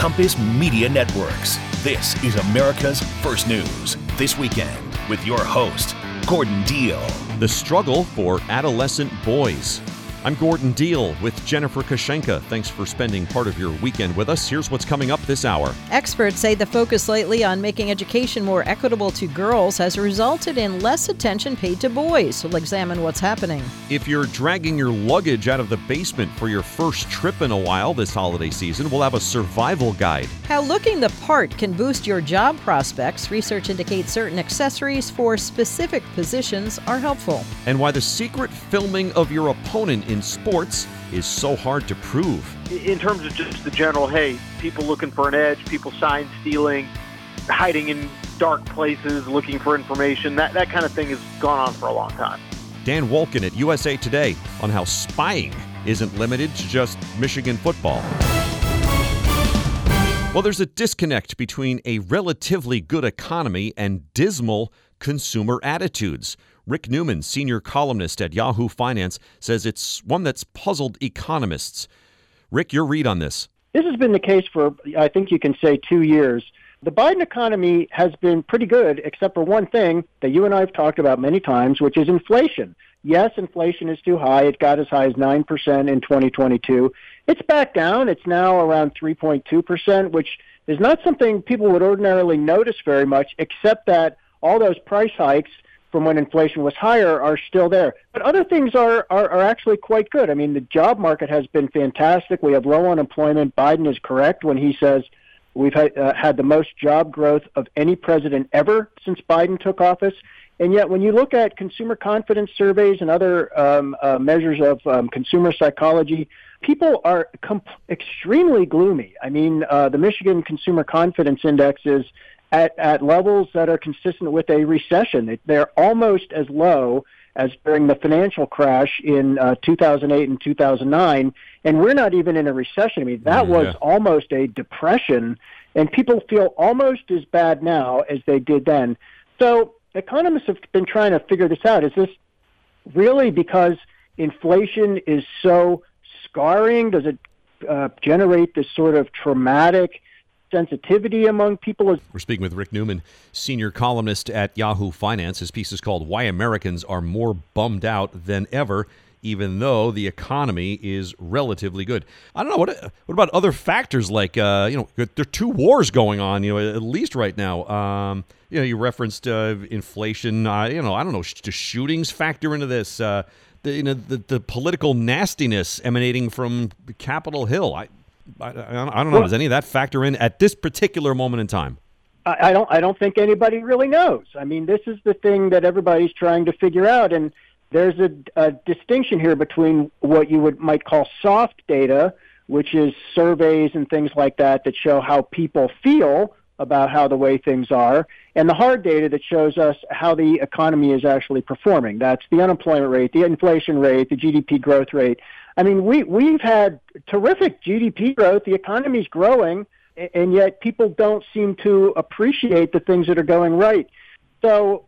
Compass Media Networks. This is America's First News. This weekend with your host, Gordon Deal. The struggle for adolescent boys. I'm Gordon Deal with Jennifer Kashenka. Thanks for spending part of your weekend with us. Here's what's coming up this hour. Experts say the focus lately on making education more equitable to girls has resulted in less attention paid to boys. We'll examine what's happening. If you're dragging your luggage out of the basement for your first trip in a while this holiday season, we'll have a survival guide. How looking the part can boost your job prospects. Research indicates certain accessories for specific positions are helpful. And why the secret filming of your opponent in sports is so hard to prove. In terms of just the general, hey, people looking for an edge, people sign stealing, hiding in dark places, looking for information, that, that kind of thing has gone on for a long time. Dan Wolken at USA Today on how spying isn't limited to just Michigan football. Well, there's a disconnect between a relatively good economy and dismal consumer attitudes. Rick Newman, senior columnist at Yahoo Finance, says it's one that's puzzled economists. Rick, your read on this. This has been the case for, I think you can say, two years. The Biden economy has been pretty good, except for one thing that you and I have talked about many times, which is inflation. Yes, inflation is too high. It got as high as 9% in 2022. It's back down. It's now around 3.2%, which is not something people would ordinarily notice very much, except that all those price hikes from when inflation was higher are still there. But other things are, are, are actually quite good. I mean, the job market has been fantastic. We have low unemployment. Biden is correct when he says we've had, uh, had the most job growth of any president ever since Biden took office. And yet, when you look at consumer confidence surveys and other um, uh, measures of um, consumer psychology, people are comp- extremely gloomy. I mean, uh, the Michigan Consumer Confidence Index is at, at levels that are consistent with a recession. They're almost as low as during the financial crash in uh, 2008 and 2009, and we're not even in a recession. I mean, that yeah. was almost a depression, and people feel almost as bad now as they did then. So economists have been trying to figure this out. Is this really because inflation is so scarring? Does it uh, generate this sort of traumatic sensitivity among people. We're speaking with Rick Newman, senior columnist at Yahoo Finance. His piece is called Why Americans Are More Bummed Out Than Ever. Even though the economy is relatively good, I don't know what. What about other factors like uh, you know there are two wars going on you know at least right now. Um, you know you referenced uh, inflation. Uh, you know I don't know. Do shootings factor into this? Uh, the, you know the, the political nastiness emanating from Capitol Hill. I, I, I don't know. Well, Does any of that factor in at this particular moment in time? I, I don't. I don't think anybody really knows. I mean, this is the thing that everybody's trying to figure out, and there's a, a distinction here between what you would might call soft data, which is surveys and things like that that show how people feel about how the way things are, and the hard data that shows us how the economy is actually performing. That's the unemployment rate, the inflation rate, the GDP growth rate. I mean, we we've had terrific GDP growth. The economy's growing, and yet people don't seem to appreciate the things that are going right. So,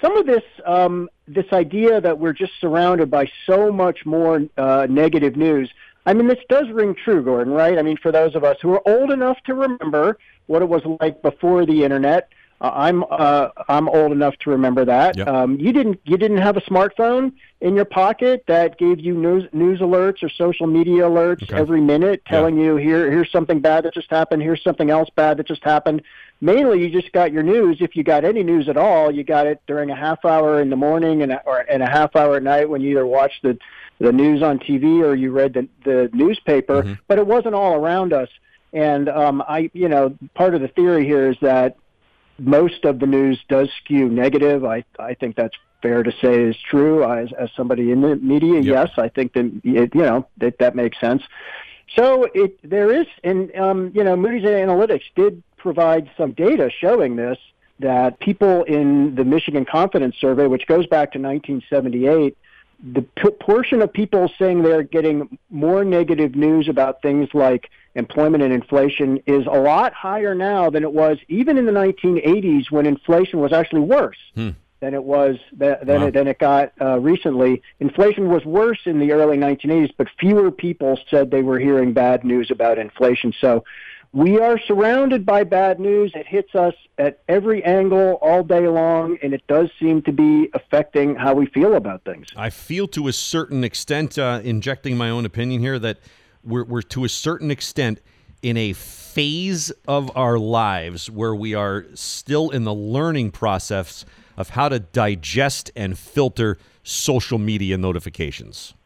some of this um, this idea that we're just surrounded by so much more uh, negative news. I mean, this does ring true, Gordon. Right? I mean, for those of us who are old enough to remember what it was like before the internet uh, I'm uh, I'm old enough to remember that. Yep. Um, you didn't you didn't have a smartphone in your pocket that gave you news news alerts or social media alerts okay. every minute, telling yeah. you here here's something bad that just happened, here's something else bad that just happened. Mainly, you just got your news. If you got any news at all, you got it during a half hour in the morning and or and a half hour at night when you either watched the the news on TV or you read the the newspaper. Mm-hmm. But it wasn't all around us. And um, I, you know, part of the theory here is that most of the news does skew negative. I I think that's fair to say is true. As as somebody in the media, yep. yes, I think that it, you know that that makes sense. So it there is, and um, you know, Moody's Analytics did provide some data showing this that people in the Michigan Confidence Survey, which goes back to 1978, the p- portion of people saying they're getting more negative news about things like employment and inflation is a lot higher now than it was even in the 1980s when inflation was actually worse hmm. than it was than, wow. it, than it got uh, recently. Inflation was worse in the early 1980s, but fewer people said they were hearing bad news about inflation. So we are surrounded by bad news. It hits us at every angle all day long, and it does seem to be affecting how we feel about things. I feel to a certain extent, uh, injecting my own opinion here, that we're, we're to a certain extent in a phase of our lives where we are still in the learning process of how to digest and filter social media notifications.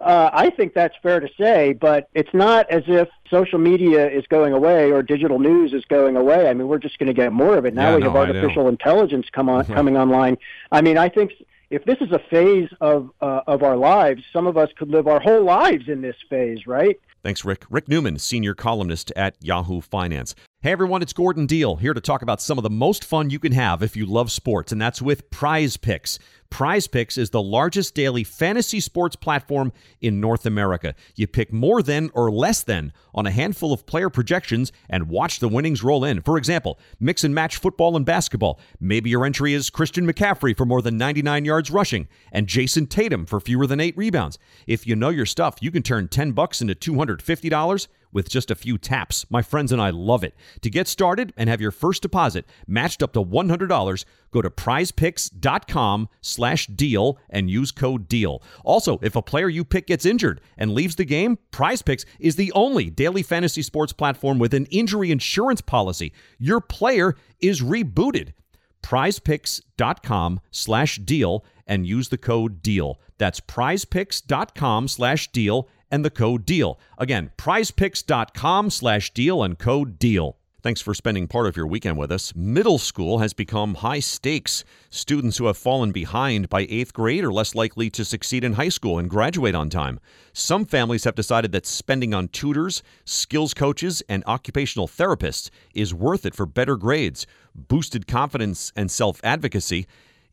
Uh, I think that's fair to say, but it's not as if social media is going away or digital news is going away. I mean, we're just going to get more of it now. Yeah, we no, have artificial intelligence come on coming online. I mean, I think if this is a phase of uh, of our lives, some of us could live our whole lives in this phase, right? Thanks, Rick. Rick Newman, senior columnist at Yahoo Finance. Hey everyone, it's Gordon Deal here to talk about some of the most fun you can have if you love sports, and that's with Prize Picks. Prize Picks is the largest daily fantasy sports platform in North America. You pick more than or less than on a handful of player projections and watch the winnings roll in. For example, mix and match football and basketball. Maybe your entry is Christian McCaffrey for more than 99 yards rushing and Jayson Tatum for fewer than 8 rebounds. If you know your stuff, you can turn 10 bucks into $250 with just a few taps. My friends and I love it. To get started and have your first deposit matched up to $100, go to prizepicks.com slash deal and use code DEAL. Also, if a player you pick gets injured and leaves the game, Prize Picks is the only daily fantasy sports platform with an injury insurance policy. Your player is rebooted prizepicks.com slash deal and use the code deal that's prizepicks.com slash deal and the code deal again prizepicks.com slash deal and code deal Thanks for spending part of your weekend with us. Middle school has become high stakes. Students who have fallen behind by eighth grade are less likely to succeed in high school and graduate on time. Some families have decided that spending on tutors, skills coaches, and occupational therapists is worth it for better grades, boosted confidence, and self advocacy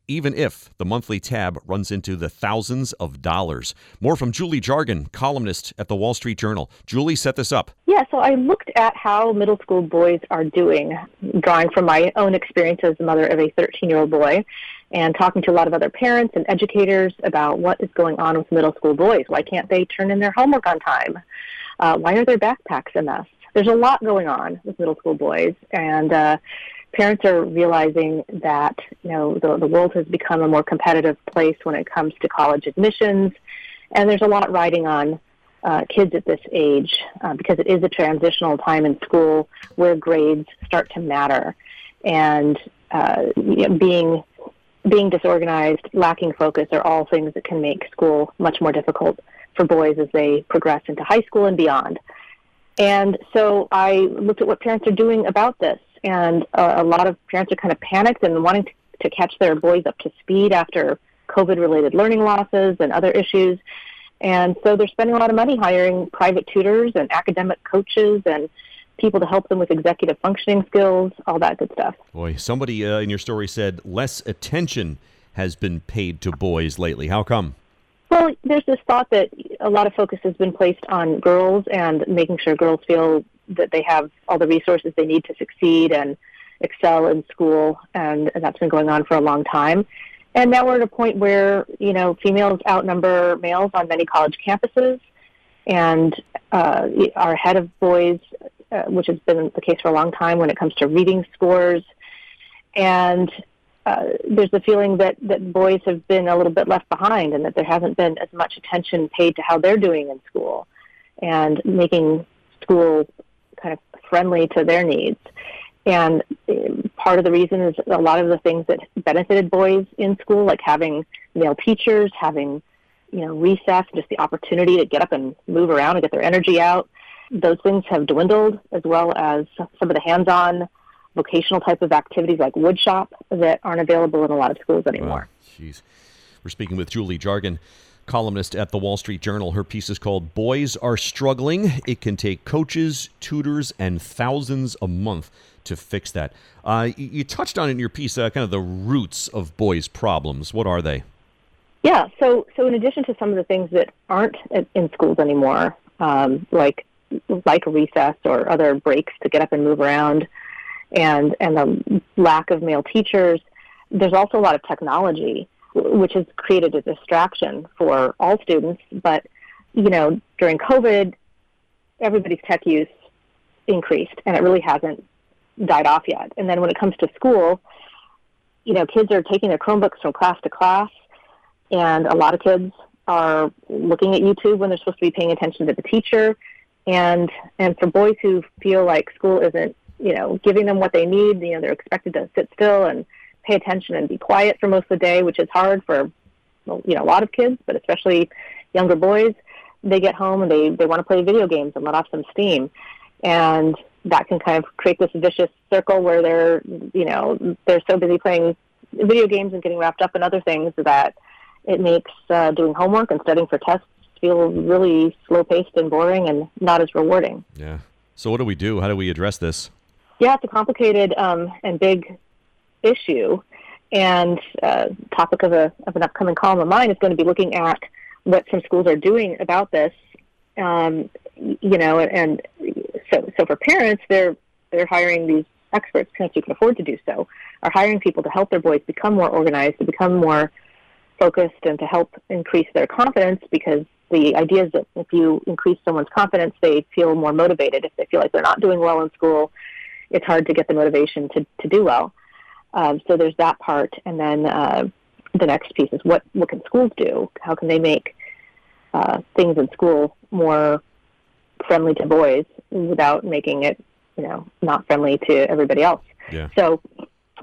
even if the monthly tab runs into the thousands of dollars. More from Julie Jargon, columnist at the Wall Street Journal. Julie, set this up. Yeah, so I looked at how middle school boys are doing, drawing from my own experience as the mother of a 13 year old boy, and talking to a lot of other parents and educators about what is going on with middle school boys. Why can't they turn in their homework on time? Uh, why are their backpacks a mess? There's a lot going on with middle school boys, and uh, parents are realizing that you know the, the world has become a more competitive place when it comes to college admissions, and there's a lot riding on uh, kids at this age uh, because it is a transitional time in school where grades start to matter, and uh, you know, being being disorganized, lacking focus are all things that can make school much more difficult for boys as they progress into high school and beyond. And so I looked at what parents are doing about this and uh, a lot of parents are kind of panicked and wanting to, to catch their boys up to speed after COVID related learning losses and other issues. And so they're spending a lot of money hiring private tutors and academic coaches and people to help them with executive functioning skills, all that good stuff. Boy, somebody uh, in your story said less attention has been paid to boys lately. How come? Well, there's this thought that a lot of focus has been placed on girls and making sure girls feel that they have all the resources they need to succeed and excel in school, and, and that's been going on for a long time. And now we're at a point where you know females outnumber males on many college campuses, and uh, are ahead of boys, uh, which has been the case for a long time when it comes to reading scores. And uh, there's a feeling that, that boys have been a little bit left behind and that there hasn't been as much attention paid to how they're doing in school and making school kind of friendly to their needs. And uh, part of the reason is a lot of the things that benefited boys in school, like having male teachers, having you know recess, just the opportunity to get up and move around and get their energy out. Those things have dwindled, as well as some of the hands-on vocational type of activities like woodshop that aren't available in a lot of schools anymore. Jeez. We're speaking with Julie Jargon, columnist at the Wall Street Journal. Her piece is called Boys Are Struggling. It can take coaches, tutors, and thousands a month to fix that. Uh, you, touched on in your piece, uh, kind of the roots of boys' problems. What are they? Yeah, so so in addition to some of the things that aren't in schools anymore, um, like like recess or other breaks to get up and move around, and and the lack of male teachers, there's also a lot of technology which has created a distraction for all students. But you know, during COVID, everybody's tech use increased, and it really hasn't died off yet. And then when it comes to school, you know, kids are taking their Chromebooks from class to class, and a lot of kids are looking at YouTube when they're supposed to be paying attention to the teacher. And and for boys who feel like school isn't, you know, giving them what they need, you know, they're expected to sit still and pay attention and be quiet for most of the day, which is hard for you know a lot of kids, but especially younger boys. They get home and they they want to play video games and let off some steam, and that can kind of create this vicious circle where they're you know they're so busy playing video games and getting wrapped up in other things that it makes uh, doing homework and studying for tests feel really slow paced and boring and not as rewarding. Yeah. So what do we do? How do we address this? Yeah, it's a complicated um, and big issue. And uh, topic of, a, of an upcoming column of mine is going to be looking at what some schools are doing about this. Um, you know, and so so for parents, they're they're hiring these experts, parents who can afford to do so, are hiring people to help their boys become more organized, to become more focused, and to help increase their confidence. Because the idea is that if you increase someone's confidence, they feel more motivated. If they feel like they're not doing well in school, it's hard to get the motivation to to do well. Um, so there's that part, and then uh, the next piece is what what can schools do? How can they make uh, things in school more friendly to boys without making it, you know, not friendly to everybody else? Yeah. So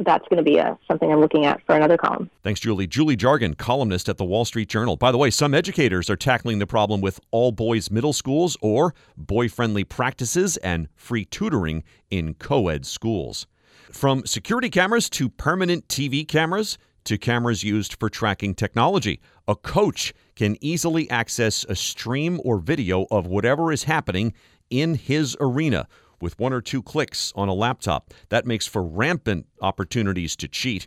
that's going to be a, uh, something I'm looking at for another column. Thanks, Julie. Julie Jargon, columnist at the Wall Street Journal. By the way, some educators are tackling the problem with all boys middle schools or boy friendly practices and free tutoring in co ed schools. From security cameras to permanent TV cameras to cameras used for tracking technology, a coach can easily access a stream or video of whatever is happening in his arena with one or two clicks on a laptop. That makes for rampant opportunities to cheat.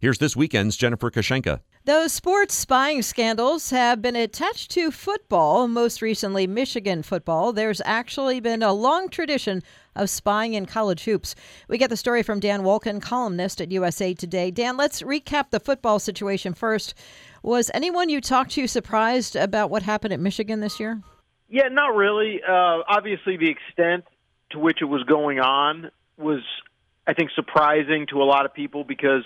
Here's this weekend's Jennifer Kashenka. Those sports spying scandals have been attached to football, most recently Michigan football. There's actually been a long tradition of spying in college hoops. We get the story from Dan Wolken, columnist at USA Today. Dan, let's recap the football situation first. Was anyone you talked to surprised about what happened at Michigan this year? Yeah, not really. Uh, obviously, the extent to which it was going on was, I think, surprising to a lot of people because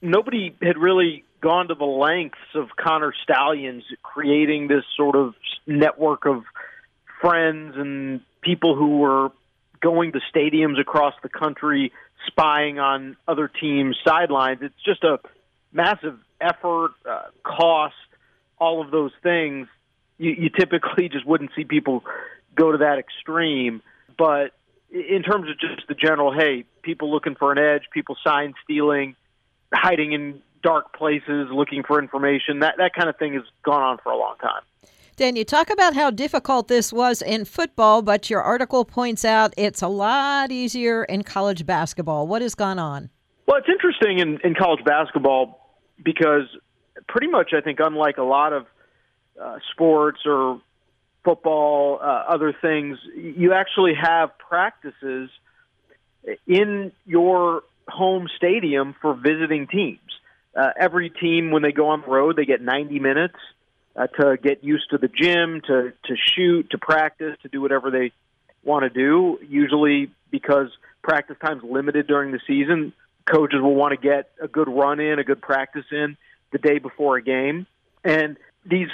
nobody had really gone to the lengths of Connor Stalions creating this sort of network of friends and people who were going to stadiums across the country spying on other teams' sidelines. It's just a massive effort, uh, cost, all of those things. You, you typically just wouldn't see people go to that extreme. But in terms of just the general, hey, people looking for an edge, people sign stealing, hiding in dark places looking for information. That that kind of thing has gone on for a long time. Dan, you talk about how difficult this was in football, but your article points out it's a lot easier in college basketball. What has gone on? Well, it's interesting in, in college basketball because pretty much, I think, unlike a lot of uh, sports or football, uh, other things, you actually have practices in your home stadium for visiting teams. Uh, every team, when they go on the road, they get 90 minutes uh, to get used to the gym, to to shoot, to practice, to do whatever they want to do. Usually, because practice time's limited during the season, coaches will want to get a good run in, a good practice in the day before a game. And these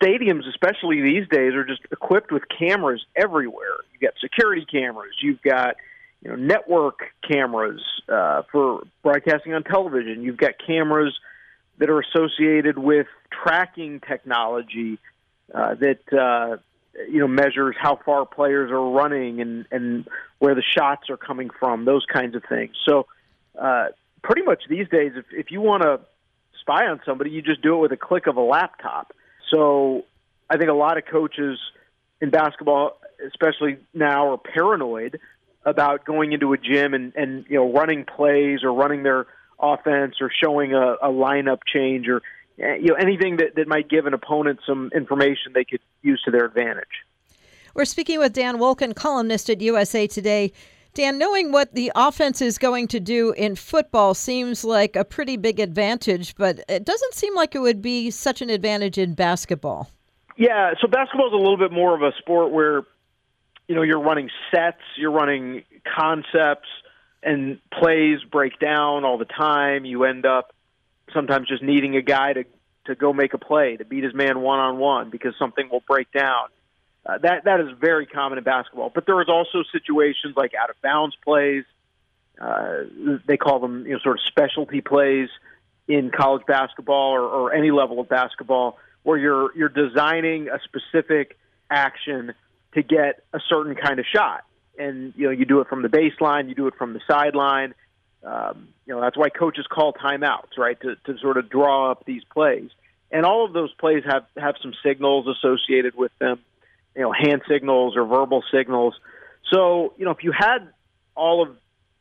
stadiums, especially these days, are just equipped with cameras everywhere. You've got security cameras. You've got you know network cameras uh, for broadcasting on television. You've got cameras that are associated with tracking technology uh, that uh, you know measures how far players are running and and where the shots are coming from. Those kinds of things. So uh, pretty much these days, if if you want to spy on somebody, you just do it with a click of a laptop. So I think a lot of coaches in basketball, especially now, are paranoid about going into a gym and, and you know running plays or running their offense or showing a, a lineup change or eh, you know anything that, that might give an opponent some information they could use to their advantage. We're speaking with Dan Wolken, columnist at USA Today. Dan, knowing what the offense is going to do in football seems like a pretty big advantage, but it doesn't seem like it would be such an advantage in basketball. Yeah, so basketball is a little bit more of a sport where you know you're running sets, you're running concepts, and plays break down all the time. You end up sometimes just needing a guy to to go make a play to beat his man one on one because something will break down. Uh, that that is very common in basketball. But there is also situations like out of bounds plays. Uh, they call them you know sort of specialty plays in college basketball or, or any level of basketball where you're you're designing a specific action to get a certain kind of shot, and you know you do it from the baseline, you do it from the sideline. Um, you know that's why coaches call timeouts, right, to to sort of draw up these plays. And all of those plays have have some signals associated with them, you know, hand signals or verbal signals. So you know if you had all of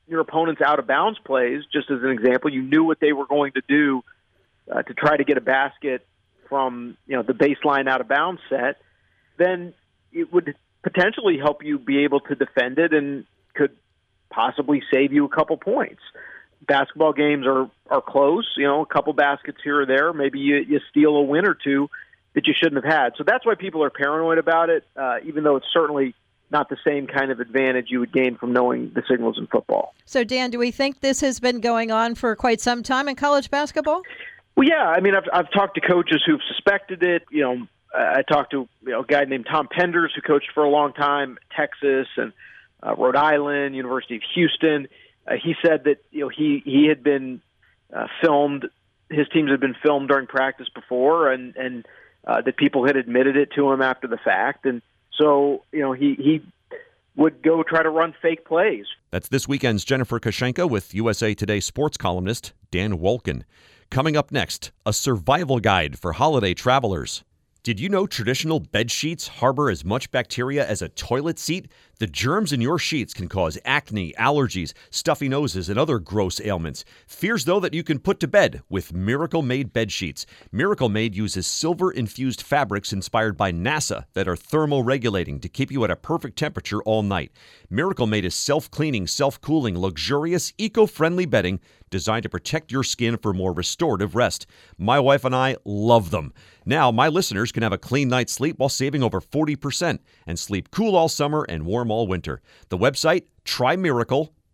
your opponent's out of bounds plays, just as an example, you knew what they were going to do uh, to try to get a basket from you know the baseline out of bounds set, then it would potentially help you be able to defend it and could possibly save you a couple points. Basketball games are are close, you know, a couple baskets here or there. Maybe you, you steal a win or two that you shouldn't have had. So that's why people are paranoid about it, uh, even though it's certainly not the same kind of advantage you would gain from knowing the signals in football. So, Dan, do we think this has been going on for quite some time in college basketball? Well, yeah. I mean, I've I've talked to coaches who've suspected it. You know, I talked to you know, a guy named Tom Penders who coached for a long time, Texas and uh, Rhode Island, University of Houston. Uh, he said that you know he he had been uh, filmed. His teams had been filmed during practice before, and and uh, that people had admitted it to him after the fact, and so you know he he would go try to run fake plays. That's this weekend's Jennifer Kushenka with USA Today sports columnist Dan Wolken. Coming up next, a survival guide for holiday travelers. Did you know traditional bed sheets harbor as much bacteria as a toilet seat? The germs in your sheets can cause acne, allergies, stuffy noses, and other gross ailments. Fears, though, that you can put to bed with Miracle Made bed sheets. Miracle Made uses silver infused fabrics inspired by NASA that are thermoregulating to keep you at a perfect temperature all night. Miracle Made is self cleaning, self cooling, luxurious, eco friendly bedding designed to protect your skin for more restorative rest. My wife and I love them. Now, my listeners can have a clean night's sleep while saving over 40% and sleep cool all summer and warm all winter. The website,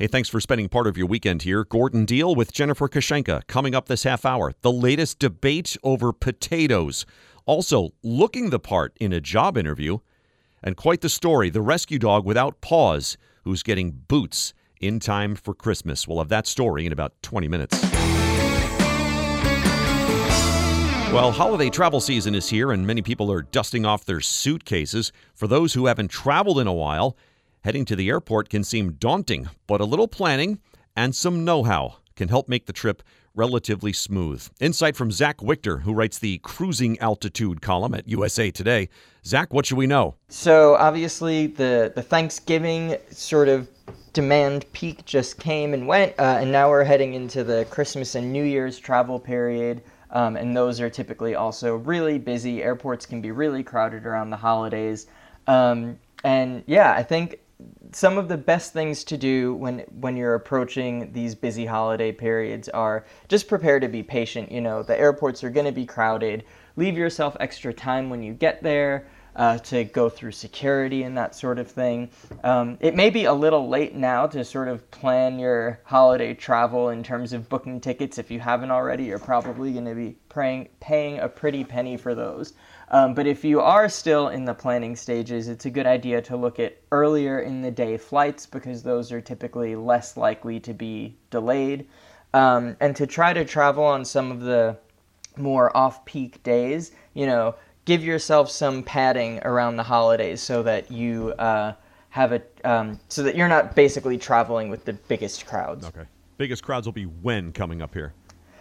Hey, thanks for spending part of your weekend here. Gordon Deal with Jennifer Kushenka coming up this half hour. The latest debate over potatoes. Also, looking the part in a job interview. And quite the story the rescue dog without paws who's getting boots in time for Christmas. We'll have that story in about 20 minutes. Well, holiday travel season is here, and many people are dusting off their suitcases. For those who haven't traveled in a while, heading to the airport can seem daunting, but a little planning and some know how can help make the trip relatively smooth. Insight from Zach Wichter, who writes the cruising altitude column at USA Today. Zach, what should we know? So, obviously, the, the Thanksgiving sort of demand peak just came and went, uh, and now we're heading into the Christmas and New Year's travel period. Um, and those are typically also really busy. Airports can be really crowded around the holidays. Um, and yeah, I think some of the best things to do when when you're approaching these busy holiday periods are just prepare to be patient. You know, the airports are going to be crowded. Leave yourself extra time when you get there uh, to go through security and that sort of thing. Um, it may be a little late now to sort of plan your holiday travel in terms of booking tickets. If you haven't already, you're probably going to be praying, paying a pretty penny for those. Um, but if you are still in the planning stages, it's a good idea to look at earlier in the day flights because those are typically less likely to be delayed. Um, and to try to travel on some of the more off peak days, you know, give yourself some padding around the holidays so that you uh, have a um, so that you're not basically traveling with the biggest crowds. Okay. Biggest crowds will be when coming up here?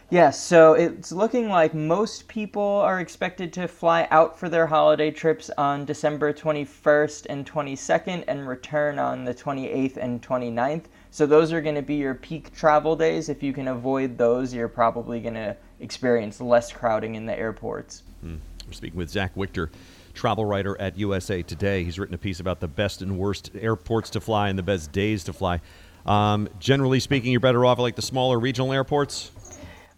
Yes, so it's looking like most people are expected to fly out for their holiday trips on December 21st and 22nd and return on the 28th and 29th. So those are going to be your peak travel days. If you can avoid those, you're probably going to experience less crowding in the airports. Hmm. We're speaking with Zach Wichter, travel writer at USA Today. He's written a piece about the best and worst airports to fly and the best days to fly. Um, generally speaking, you're better off at like the smaller regional airports.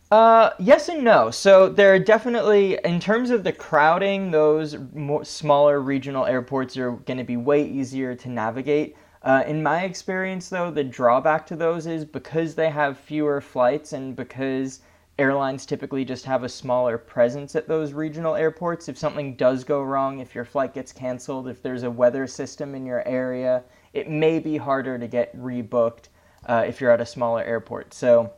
Uh, yes and no. So there are definitely, in terms of the crowding, those more, smaller regional airports are going to be way easier to navigate. Uh, in my experience, though, the drawback to those is because they have fewer flights and because airlines typically just have a smaller presence at those regional airports. If something does go wrong, if your flight gets canceled, if there's a weather system in your area, it may be harder to get rebooked uh, if you're at a smaller airport. So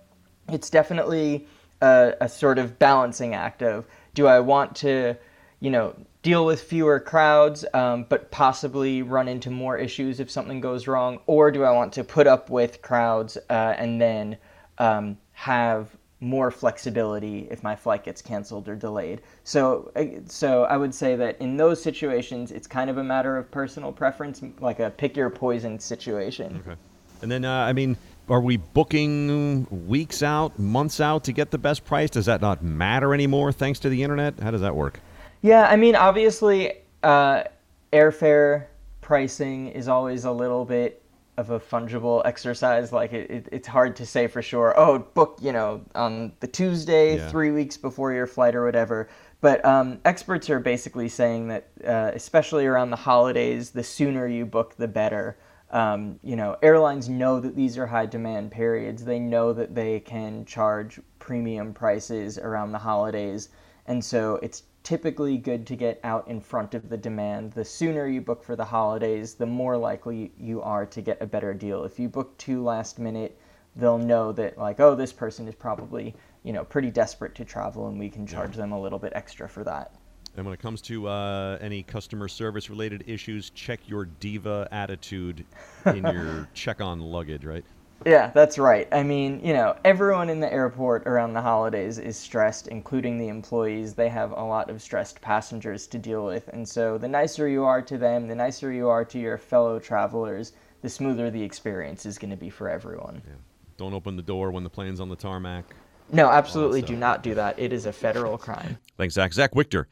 it's definitely a, a sort of balancing act of do I want to, you know, deal with fewer crowds, um, but possibly run into more issues if something goes wrong, or do I want to put up with crowds uh, and then um, have more flexibility if my flight gets canceled or delayed. So, so I would say that in those situations, it's kind of a matter of personal preference, like a pick your poison situation. Okay. And then, uh, I mean, are we booking weeks out, months out to get the best price? Does that not matter anymore thanks to the internet? How does that work? Yeah, I mean, obviously, uh, airfare pricing is always a little bit of a fungible exercise. Like it, it, it's hard to say for sure. Oh, book you know on the Tuesday, yeah. three weeks before your flight or whatever. But um, experts are basically saying that, uh, especially around the holidays, the sooner you book, the better. Um, you know, airlines know that these are high demand periods. They know that they can charge premium prices around the holidays, and so it's typically good to get out in front of the demand. The sooner you book for the holidays, the more likely you are to get a better deal. If you book too last minute, they'll know that like, oh, this person is probably, you know, pretty desperate to travel and we can charge yeah. them a little bit extra for that. And when it comes to uh, any customer service related issues, check your diva attitude in your check on luggage, right? Yeah, that's right. I mean, you know, everyone in the airport around the holidays is stressed, including the employees. They have a lot of stressed passengers to deal with. And so the nicer you are to them, the nicer you are to your fellow travelers, the smoother the experience is going to be for everyone. Yeah. Don't open the door when the plane's on the tarmac. No, absolutely do not do that. It is a federal crime. Thanks, Zach. Zach Wichter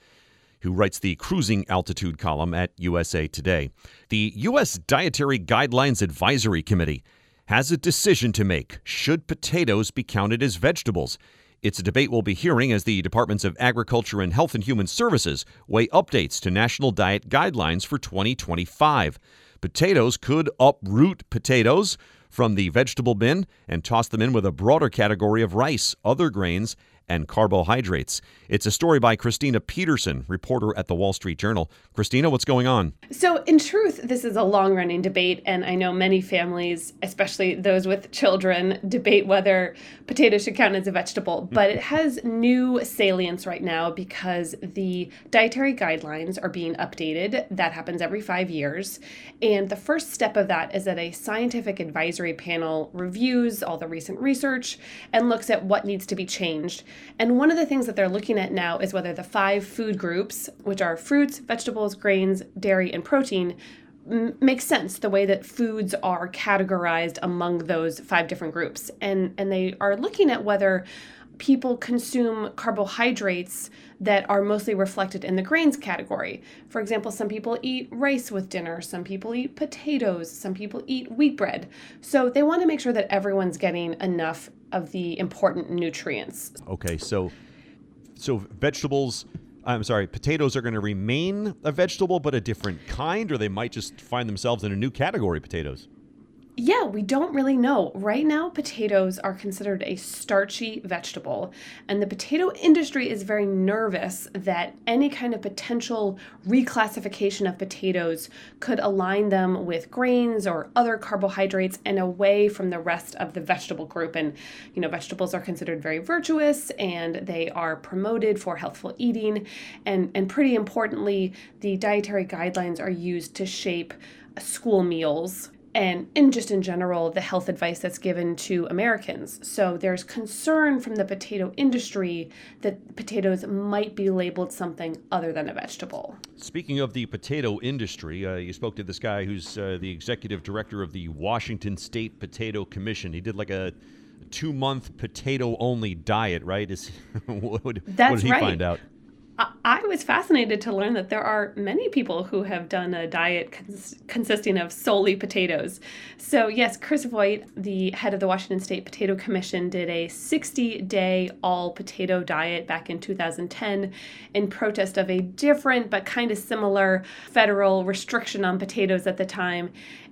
who writes the cruising altitude column at USA Today. The U.S. Dietary Guidelines Advisory Committee has a decision to make. Should potatoes be counted as vegetables? It's a debate we'll be hearing as the Departments of Agriculture and Health and Human Services weigh updates to national diet guidelines for 2025. Potatoes could uproot potatoes from the vegetable bin and toss them in with a broader category of rice, other grains, and carbohydrates. It's a story by Christina Peterson, reporter at the Wall Street Journal. Christina, what's going on? So, in truth, this is a long running debate, and I know many families, especially those with children, debate whether potatoes should count as a vegetable. Hmm. But it has new salience right now because the dietary guidelines are being updated. That happens every five years. And the first step of that is that a scientific advisory panel reviews all the recent research and looks at what needs to be changed. And one of the things that they're looking at now is whether the five food groups, which are fruits, vegetables, grains, dairy, and protein, m- makes sense the way that foods are categorized among those five different groups. And and they are looking at whether people consume carbohydrates that are mostly reflected in the grains category. For example, some people eat rice with dinner, some people eat potatoes, some people eat wheat bread. So they want to make sure that everyone's getting enough of the important nutrients. Okay, so so vegetables I'm sorry, potatoes are going to remain a vegetable but a different kind or they might just find themselves in a new category potatoes. Yeah, we don't really know. Right now, potatoes are considered a starchy vegetable, and the potato industry is very nervous that any kind of potential reclassification of potatoes could align them with grains or other carbohydrates and away from the rest of the vegetable group. And, you know, vegetables are considered very virtuous and they are promoted for healthful eating. And, and pretty importantly, the dietary guidelines are used to shape school meals and and just in general the health advice that's given to Americans. So there's concern from the potato industry that potatoes might be labeled something other than a vegetable. Speaking of the potato industry, uh, you spoke to this guy who's uh, the executive director of the Washington State Potato Commission. He did like a two month potato only diet, right? Is what, what That's did he right. find out? I was fascinated to learn that there are many people who have done a diet cons- consisting of solely potatoes. So, yes, Chris Voigt, the head of the Washington State Potato Commission, did a 60 day all potato diet back in 2010 in protest of a different but kind of similar federal restriction on potatoes at the time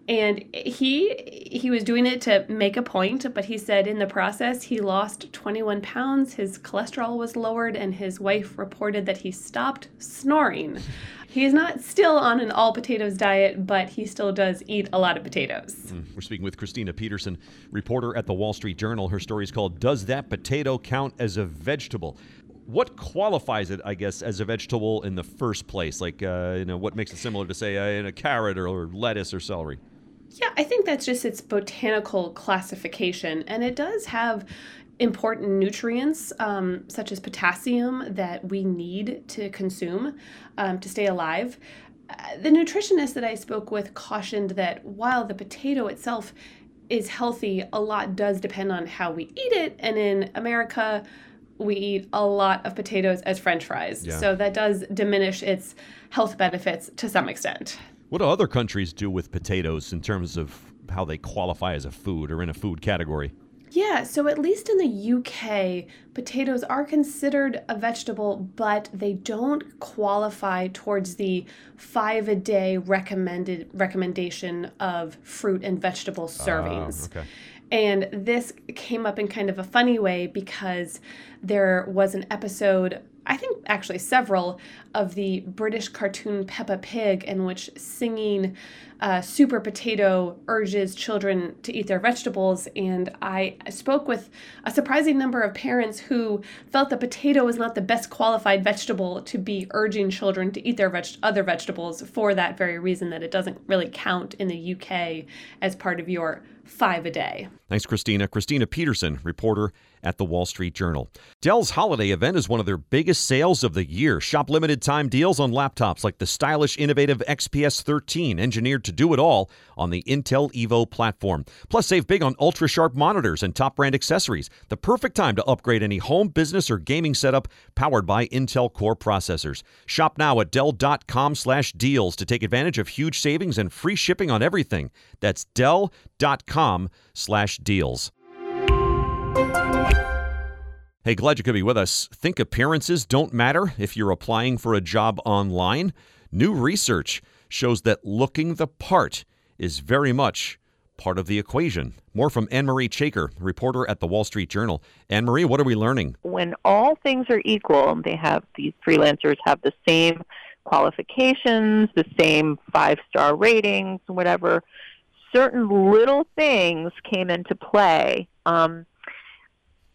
and he he was doing it to make a point but he said in the process he lost 21 pounds his cholesterol was lowered and his wife reported that he stopped snoring he is not still on an all potatoes diet but he still does eat a lot of potatoes mm, we're speaking with christina peterson reporter at the wall street journal her story is called does that potato count as a vegetable what qualifies it, I guess, as a vegetable in the first place? Like, uh, you know, what makes it similar to, say, uh, in a carrot or, or lettuce or celery? Yeah, I think that's just its botanical classification, and it does have important nutrients um, such as potassium that we need to consume um, to stay alive. Uh, the nutritionist that I spoke with cautioned that while the potato itself is healthy, a lot does depend on how we eat it, and in America, we eat a lot of potatoes as french fries. Yeah. So that does diminish its health benefits to some extent. What do other countries do with potatoes in terms of how they qualify as a food or in a food category? Yeah, so at least in the UK, potatoes are considered a vegetable, but they don't qualify towards the five a day recommended recommendation of fruit and vegetable ah, servings. Uh, okay. And this came up in kind of a funny way because there was an episode I think actually several of the British cartoon Peppa Pig, in which singing uh, Super Potato urges children to eat their vegetables. And I spoke with a surprising number of parents who felt that potato was not the best qualified vegetable to be urging children to eat their veg- other vegetables for that very reason that it doesn't really count in the UK as part of your five a day. Thanks, Christina. Christina Peterson, reporter at the Wall Street Journal. Dell's holiday event is one of their biggest sales of the year. Shop limited time deals on laptops like the stylish, innovative XPS 13, engineered to do it all on the Intel Evo platform. Plus, save big on ultra sharp monitors and top brand accessories. The perfect time to upgrade any home, business, or gaming setup powered by Intel Core processors. Shop now at Dell.com/deals to take advantage of huge savings and free shipping on everything. That's Dell.com/deals. Hey, glad you could be with us. Think appearances don't matter if you're applying for a job online? New research shows that looking the part is very much part of the equation. More from Anne Marie Chaker, reporter at the Wall Street Journal. Anne Marie, what are we learning? When all things are equal, and they have these freelancers have the same qualifications, the same five star ratings, whatever. Certain little things came into play. Um,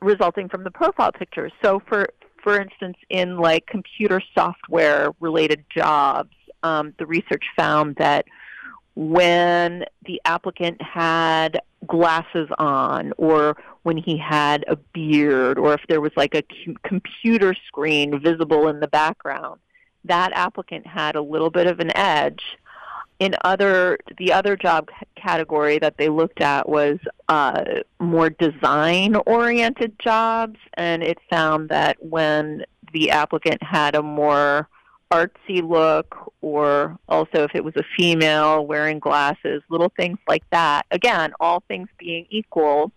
resulting from the profile pictures. So for for instance, in like computer software related jobs, um, the research found that when the applicant had glasses on, or when he had a beard, or if there was like a computer screen visible in the background, that applicant had a little bit of an edge in other the other job category that they looked at was uh, more design oriented jobs and it found that when the applicant had a more artsy look or also if it was a female wearing glasses little things like that again all things being equal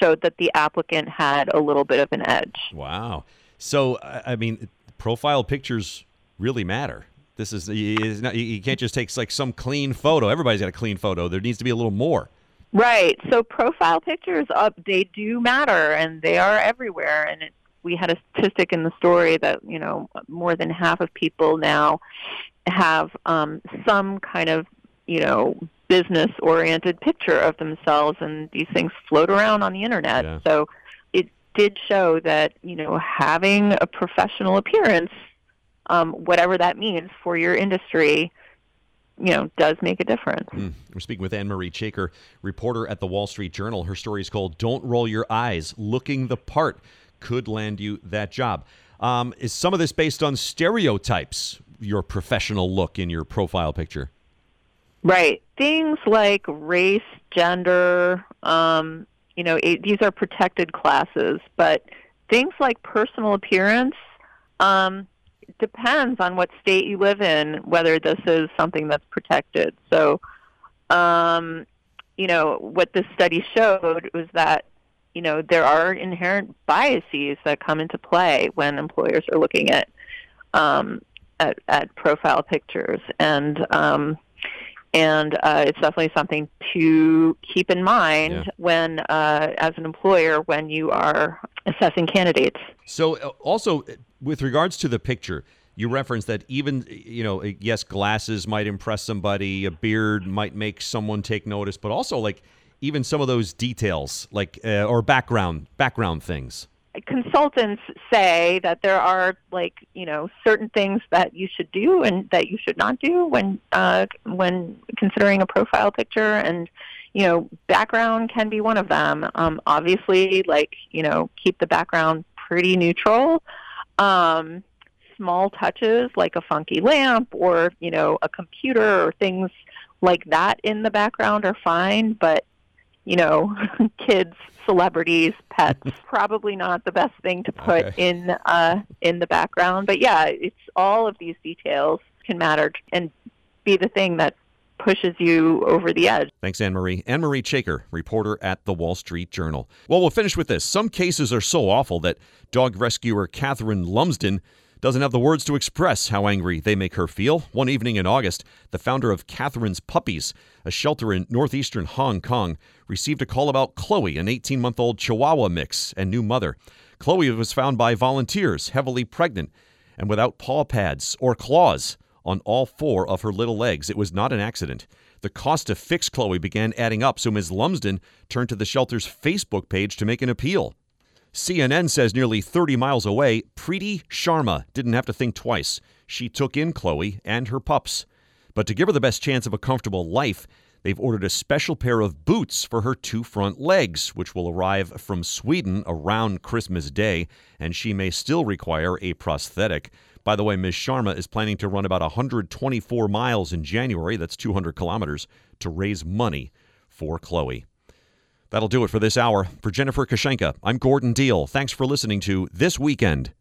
showed that the applicant had a little bit of an edge. Wow. So i mean profile pictures really matter this is, is not, you can't just take like some clean photo. Everybody's got a clean photo. There needs to be a little more. Right. So profile pictures up they do matter and they are everywhere and it, we had a statistic in the story that, you know, more than half of people now have um, some kind of, you know, business oriented picture of themselves and these things float around on the internet. Yeah. So it did show that, you know, having a professional appearance um, whatever that means for your industry, you know does make a difference. Mm. We're speaking with Anne Marie Chaker, reporter at the Wall Street Journal. Her story is called "Don't Roll Your Eyes: Looking the Part Could Land You That Job." Um, is some of this based on stereotypes? Your professional look in your profile picture. Right. Things like race, gender, um, you know, it, these are protected classes, but things like personal appearance um, depends on what state you live in whether this is something that's protected. So, um, you know, what this study showed was that you know there are inherent biases that come into play when employers are looking at um, at, at profile pictures and um, and uh, it's definitely something to keep in mind yeah. when, uh, as an employer, when you are assessing candidates. So, uh, also with regards to the picture, you referenced that even you know, yes, glasses might impress somebody, a beard might make someone take notice, but also like even some of those details, like uh, or background background things. Consultants say that there are like you know certain things that you should do and that you should not do when uh, when considering a profile picture and you know background can be one of them. Um, obviously like you know keep the background pretty neutral um, small touches like a funky lamp or you know a computer or things like that in the background are fine but you know kids celebrities, pets. Probably not the best thing to put okay. in uh, in the background, but yeah, it's all of these details can matter and be the thing that pushes you over the edge. Thanks, Anne Marie. Anne Marie Chaker, reporter at the Wall Street Journal. Well, we'll finish with this. Some cases are so awful that dog rescuer Catherine Lumsden doesn't have the words to express how angry they make her feel. One evening in August, the founder of Catherine's Puppies, a shelter in northeastern Hong Kong, received a call about Chloe, an 18 month old Chihuahua mix and new mother. Chloe was found by volunteers, heavily pregnant and without paw pads or claws on all four of her little legs. It was not an accident. The cost to fix Chloe began adding up, so Ms. Lumsden turned to the shelter's Facebook page to make an appeal. CNN says nearly 30 miles away, Preeti Sharma didn't have to think twice. She took in Chloe and her pups. But to give her the best chance of a comfortable life, they've ordered a special pair of boots for her two front legs, which will arrive from Sweden around Christmas Day, and she may still require a prosthetic. By the way, Ms. Sharma is planning to run about 124 miles in January, that's 200 kilometers, to raise money for Chloe. That'll do it for this hour. For Jennifer Kushinka, I'm Gordon Deal. Thanks for listening to This Weekend